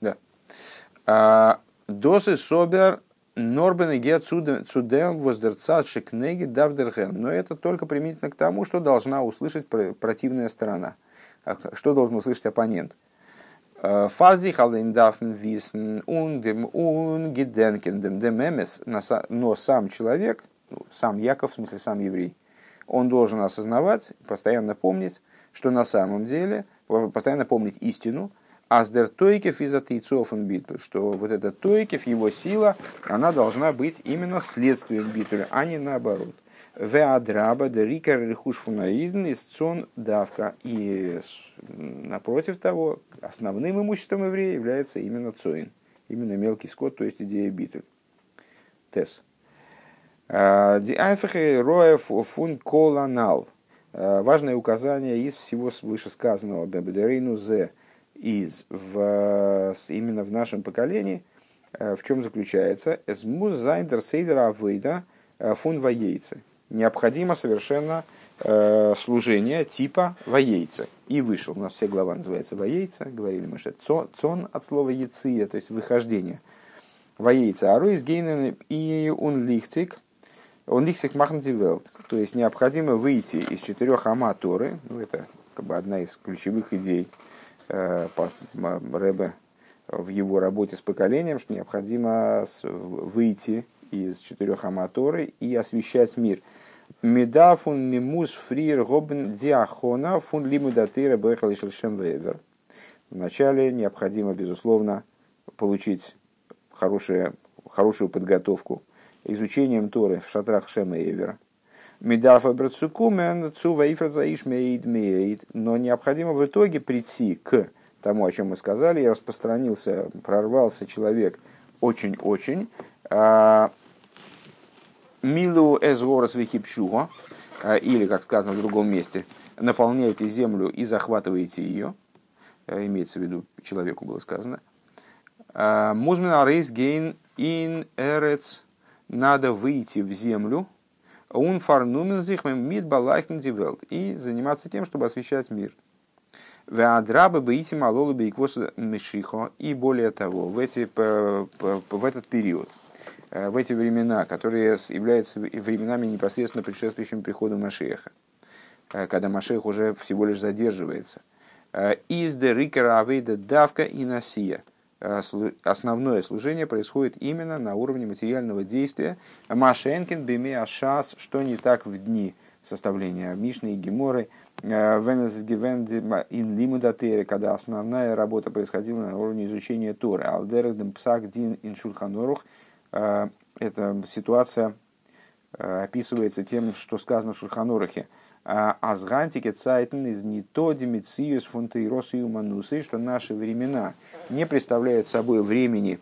Да. Досы Собер Норбен и цудем воздерцат книги давдерхен. Но это только применительно к тому, что должна услышать противная сторона. Что должен услышать оппонент. Фази халиндафн висн ундем ун гиденкен дем демемес. Но сам человек, ну, сам Яков, в смысле сам еврей, он должен осознавать, постоянно помнить, что на самом деле, постоянно помнить истину, Аздер Тойкев из Атейцофен битвы, что вот эта Тойкев, его сила, она должна быть именно следствием битвы, а не наоборот. Веадраба де рикар рехуш фунаидн из цон давка. И напротив того, основным имуществом еврея является именно цоин, именно мелкий скот, то есть идея битвы. Тес. Ди айфехе роя фун коланал. Важное указание из всего вышесказанного. Бебедерейну зе из в, именно в нашем поколении, э, в чем заключается? Эсмуз зайдер сейдера авейда э, фун воейцы. Необходимо совершенно э, служение типа воейца. И вышел. У нас все глава называется воейца. Говорили мы, что цон от слова яция, то есть выхождение. Воейца. Аруис гейнен и он лихтик. Он лихтик махнтивелт. То есть необходимо выйти из четырех аматоры. Ну, это как бы одна из ключевых идей Э, Рэбе в его работе с поколением, что необходимо выйти из четырех аматоры и освещать мир. Меда фун мимус фрир гобн диахона фун лимудатыра бэхал вевер. Вначале необходимо, безусловно, получить хорошую, хорошую подготовку изучением Торы в шатрах Шема Эвера. Медафа Брацукумен, Цува Мейд. Но необходимо в итоге прийти к тому, о чем мы сказали, и распространился, прорвался человек очень-очень. А, Милу эзворос вихипшуго, а, или, как сказано в другом месте, наполняйте землю и захватываете ее, а, имеется в виду, человеку было сказано. Музмина рейс гейн ин эрец, надо выйти в землю, он фарнумен зихмем мид балайхен дивелт. И заниматься тем, чтобы освещать мир. Веадрабы бейти малолу бейквос мешихо. И более того, в, эти, в этот период, э, в эти времена, которые являются временами непосредственно предшествующим приходу Машеха, э, когда Машех уже всего лишь задерживается. Э, Из де рикера авейда давка и насия – Э, основное служение происходит именно на уровне материального действия. Машенкин, Беме, Ашас, что не так в дни составления Мишны и Геморы, э, ин Лимудатере, когда основная работа происходила на уровне изучения Торы. Алдердем Псак Дин ин Шульханорух. Э, эта ситуация описывается тем, что сказано в Шульханорухе – Азгантике цайтен из не то демициус фунтейрос и уманусы, что наши времена не представляют собой времени,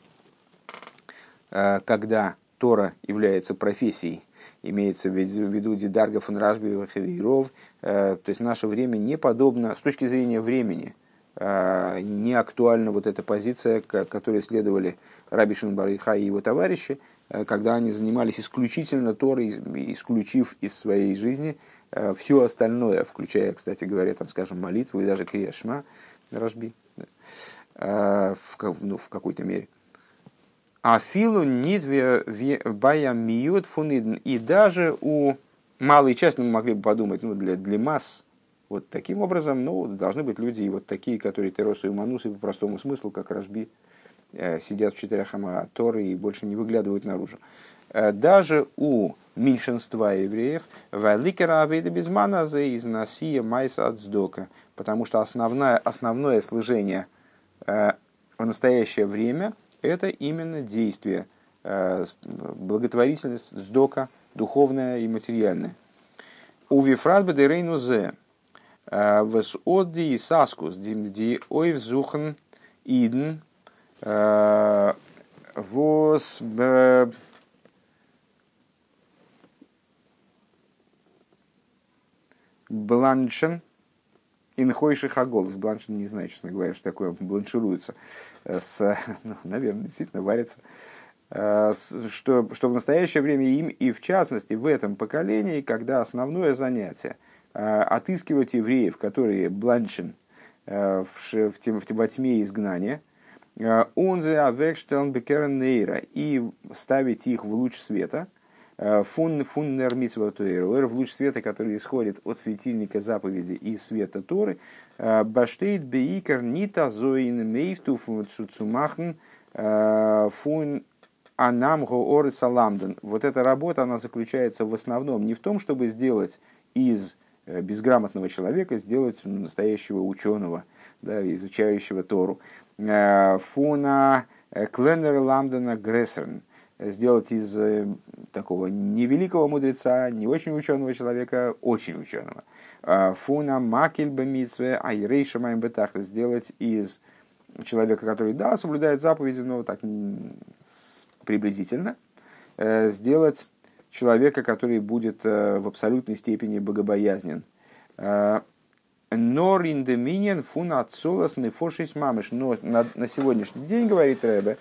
э, когда Тора является профессией, имеется в виду Дидарга фон Рашби Хавиров, э, то есть наше время не подобно, с точки зрения времени, не актуальна вот эта позиция, которой следовали Раби Шунбарыха и его товарищи, когда они занимались исключительно Торой, исключив из своей жизни все остальное, включая, кстати говоря, там, скажем, молитву и даже крешма, рожби, э, в, ну, в какой-то мере. А филу нидве бая миют фунидн. И даже у малой части, мы могли бы подумать, ну, для, для масс, вот таким образом, ну, должны быть люди и вот такие, которые теросу и манусы по простому смыслу, как Рожби, э, сидят в четырех Торы и больше не выглядывают наружу. Даже у меньшинства евреев, Валикера Авейда Безмана из Насия Майса Ацдока, потому что основное, основное служение э, в настоящее время это именно действие, э, благотворительность, сдока, духовная и материальная. У Вифрат Бедерейну Зе, э, Вес Одди и Саскус, Ди Ойв Зухен Иден, Вос бланшен инхойши хаголос. Бланшен не знаю, честно говоря, что такое бланшируется. С, ну, наверное, действительно варится. Что, что в настоящее время им, и в частности в этом поколении, когда основное занятие отыскивать евреев, которые бланшен в, в, в, во тьме изгнания, он за авекштелн бекерен нейра и ставить их в луч света – фун фуннер митсватуэр, в луч света, который исходит от светильника заповеди и света Торы, э, баштейт бейкер нита зоин мейфту цуцумахн э, фун анам гооры саламден. Вот эта работа, она заключается в основном не в том, чтобы сделать из э, безграмотного человека, сделать настоящего ученого, да, изучающего Тору. Фуна кленнер ламдена грессерн сделать из э, такого невеликого мудреца, не очень ученого человека, очень ученого. А, Фуна макель бамитсве айрейша бетах сделать из человека, который, да, соблюдает заповеди, но так приблизительно, э, сделать человека, который будет э, в абсолютной степени богобоязнен. Нор индеминен фун отцолас нефошис мамыш. Но на, на сегодняшний день, говорит Рэбе,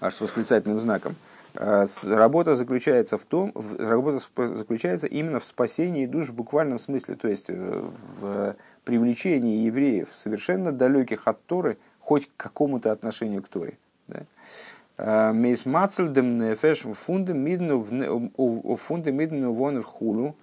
аж с восклицательным знаком. А, работа заключается в том, работа заключается именно в спасении душ в буквальном смысле, то есть э, в привлечении евреев, совершенно далеких от Торы, хоть к какому-то отношению к Торе. А, Мейс Мацельдем нефеш фунде мидну вон.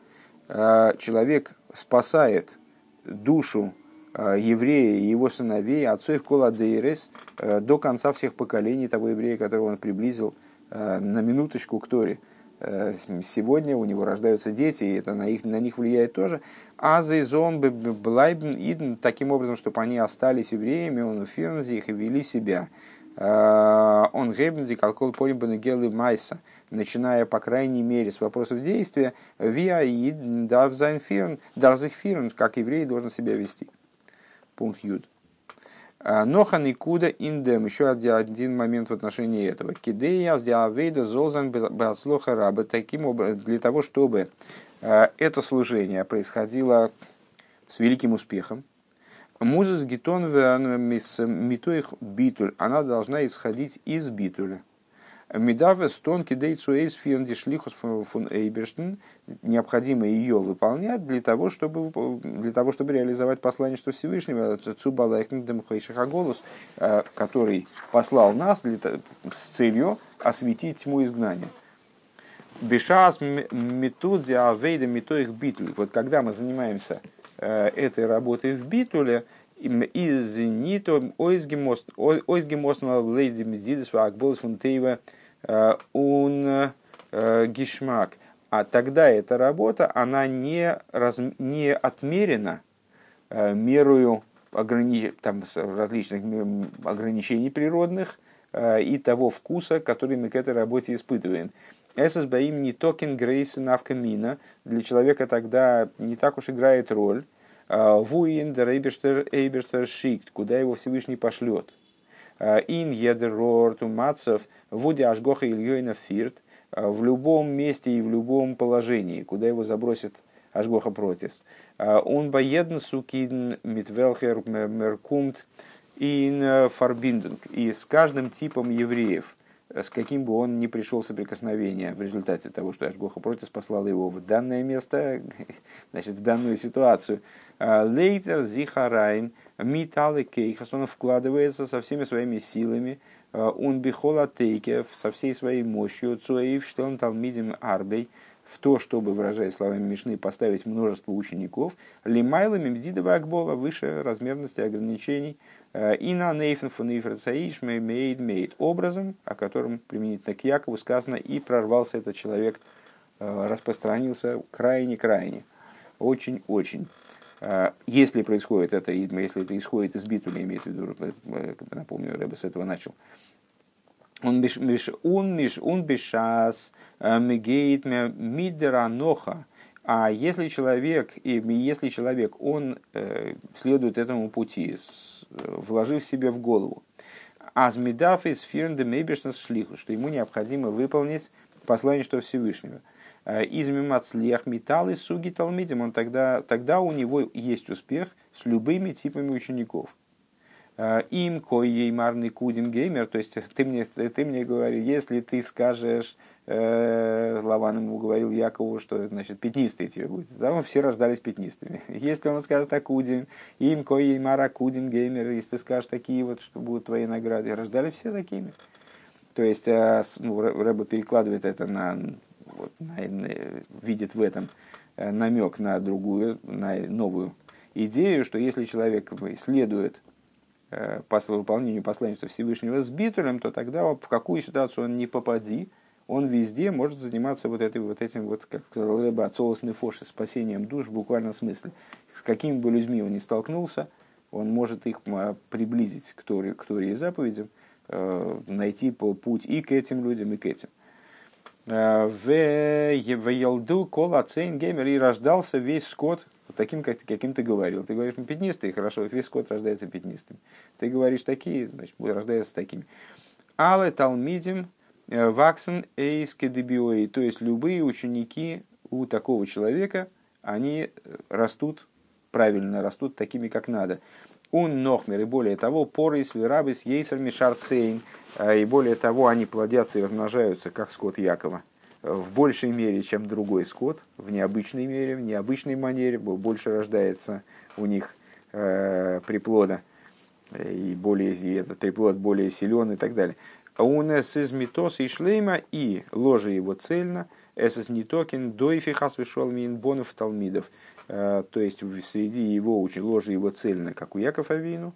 А, человек спасает душу еврея и его сыновей, отцов Коладейрес, э, до конца всех поколений того еврея, которого он приблизил э, на минуточку к Торе. Сегодня у него рождаются дети, и это на, их, на них влияет тоже. А зон блайбн идн таким образом, чтобы они остались евреями, он фирнзи их и вели себя. Он гебнзи калкол полибанагелы майса, начиная, по крайней мере, с вопросов действия, виа ид дарвзайн фирн, фирн, как еврей должен себя вести пункт Юд. А, Нохан и Куда Индем, еще один момент в отношении этого. Кидея Сдиавейда Золзан Бацлоха Раба, таким образом, для того, чтобы а, это служение происходило с великим успехом, Музыс Гитон Митоих Битуль, она должна исходить из Битуля. Медавес тонкий дейцу эйс фирнди шлихус фун Эйберштен. Необходимо ее выполнять для того, чтобы, для того, чтобы реализовать посланничество Всевышнего Цубалайкндем Хейшихаголус, э, который послал нас для, с целью осветить тьму изгнания. Бешас метуди авейда метоих битуль. Вот когда мы занимаемся э, этой работой в битуле, из нито ойзгемосна лейди мизидис акболс фунтейва он э, гишмак. А тогда эта работа, она не, раз, не отмерена э, мерою ограни, там, различных ограничений природных э, и того вкуса, который мы к этой работе испытываем. ССБИМ не токен грейс навкамина. Для человека тогда не так уж играет роль. Вуин эйберштер шикт, куда его Всевышний пошлет. Ин едер тумацев вуди ашгоха ильёйна фирт в любом месте и в любом положении, куда его забросит ашгоха протис. Он боедн сукин митвелхер меркумт ин фарбиндунг. И с каждым типом евреев, с каким бы он ни пришел соприкосновение в результате того, что Ашгоха Протис послал его в данное место, значит, в данную ситуацию. Лейтер зихарайн Миталы кейхас, он вкладывается со всеми своими силами, он бихола тейкев, со всей своей мощью, цуэйв, что он талмидим арбей, в то, чтобы, выражая словами Мишны, поставить множество учеников, лимайлами мдидова акбола выше размерности ограничений, и на нейфен фунифрацаиш мейд мейд образом, о котором применительно к Якову сказано, и прорвался этот человек, распространился крайне-крайне, очень-очень. А, если происходит это, если это исходит из битуля, имеет в виду, э, напомню, Рэбе с этого начал, он биш, он биш, он бешас э, мегейт мидера ноха. А если человек, и если человек, он э, следует этому пути, вложив себе в голову, Азмидаф из фирнде мейбешнс шлиху, что ему необходимо выполнить посланничество Всевышнего. Из мимацлех металлы суги талмидим, он тогда, тогда у него есть успех с любыми типами учеников. Им кой марный кудин геймер, то есть ты мне, ты мне говоришь, если ты скажешь, э, Лаван ему говорил Якову, что значит пятнистый тебе будет. Да, мы все рождались пятнистыми. Если он скажет Акудин, им кой мара кудин геймер, если ты скажешь такие вот, что будут твои награды, рождались все такими. То есть э, ну, Рэба перекладывает это на, вот, на, на, видит в этом э, намек на другую, на новую идею, что если человек следует Э, по выполнению посланничества Всевышнего с битулем, то тогда в какую ситуацию он не попади, он везде может заниматься вот, этой, вот этим, вот, как сказал Рэба, отцовостной фоши, спасением душ в буквальном смысле. С какими бы людьми он ни столкнулся, он может их приблизить к Торе, к Торе и заповедям, э, найти путь и к этим людям, и к этим. Э, в Елду Кола Цейн Геймер и рождался весь скот таким, как, каким ты говорил. Ты говоришь, пятнистый, хорошо, весь скот рождается пятнистым. Ты говоришь такие, значит, рождаются такими. Але талмидим э, ваксен эйске дебиои. То есть любые ученики у такого человека, они э, растут правильно, растут такими, как надо. Он нохмер, и более того, поры с ейсер мишарцейн, э, и более того, они плодятся и размножаются, как скот Якова в большей мере, чем другой скот, в необычной мере, в необычной манере, больше рождается у них э, приплода, и, более, и этот приплод более силен и так далее. А у нас из метоса и шлейма, и ложа его цельно, эсэс нитокин дойфи хасвишол мин бонов талмидов. Э, то есть среди его ложа его цельно, как у Яков Авину,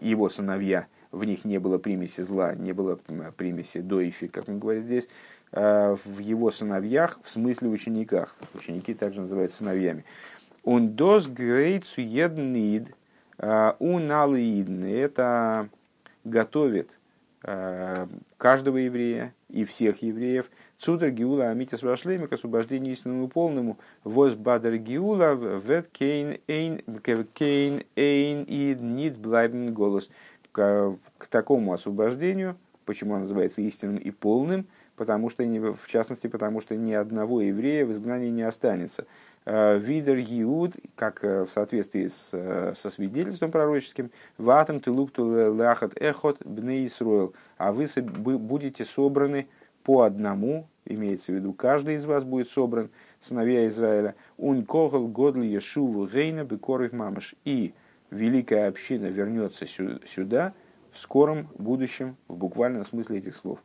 его сыновья – в них не было примеси зла, не было примеси доифи, как он говорит здесь, а в его сыновьях, в смысле учениках. Ученики также называют сыновьями. Он дос грейт суеднид а, уналиидн. Это готовит каждого еврея и всех евреев. Цудр Гиула Амитис Вашлеми к освобождению истинному полному. Воз Бадр Гиула вет кейн эйн кейн эйн и нид блайбен голос к, к такому освобождению, почему он называется истинным и полным, потому что, в частности, потому что ни одного еврея в изгнании не останется. Э, Видер Иуд, как э, в соответствии с, э, со свидетельством пророческим, ватам ты лукту лахат эхот бне Исруэл, а вы будете собраны по одному, имеется в виду, каждый из вас будет собран, сыновья Израиля, ун когл годли ешуву гейна бекорых мамаш, и великая община вернется сюда в скором будущем, в буквальном смысле этих слов.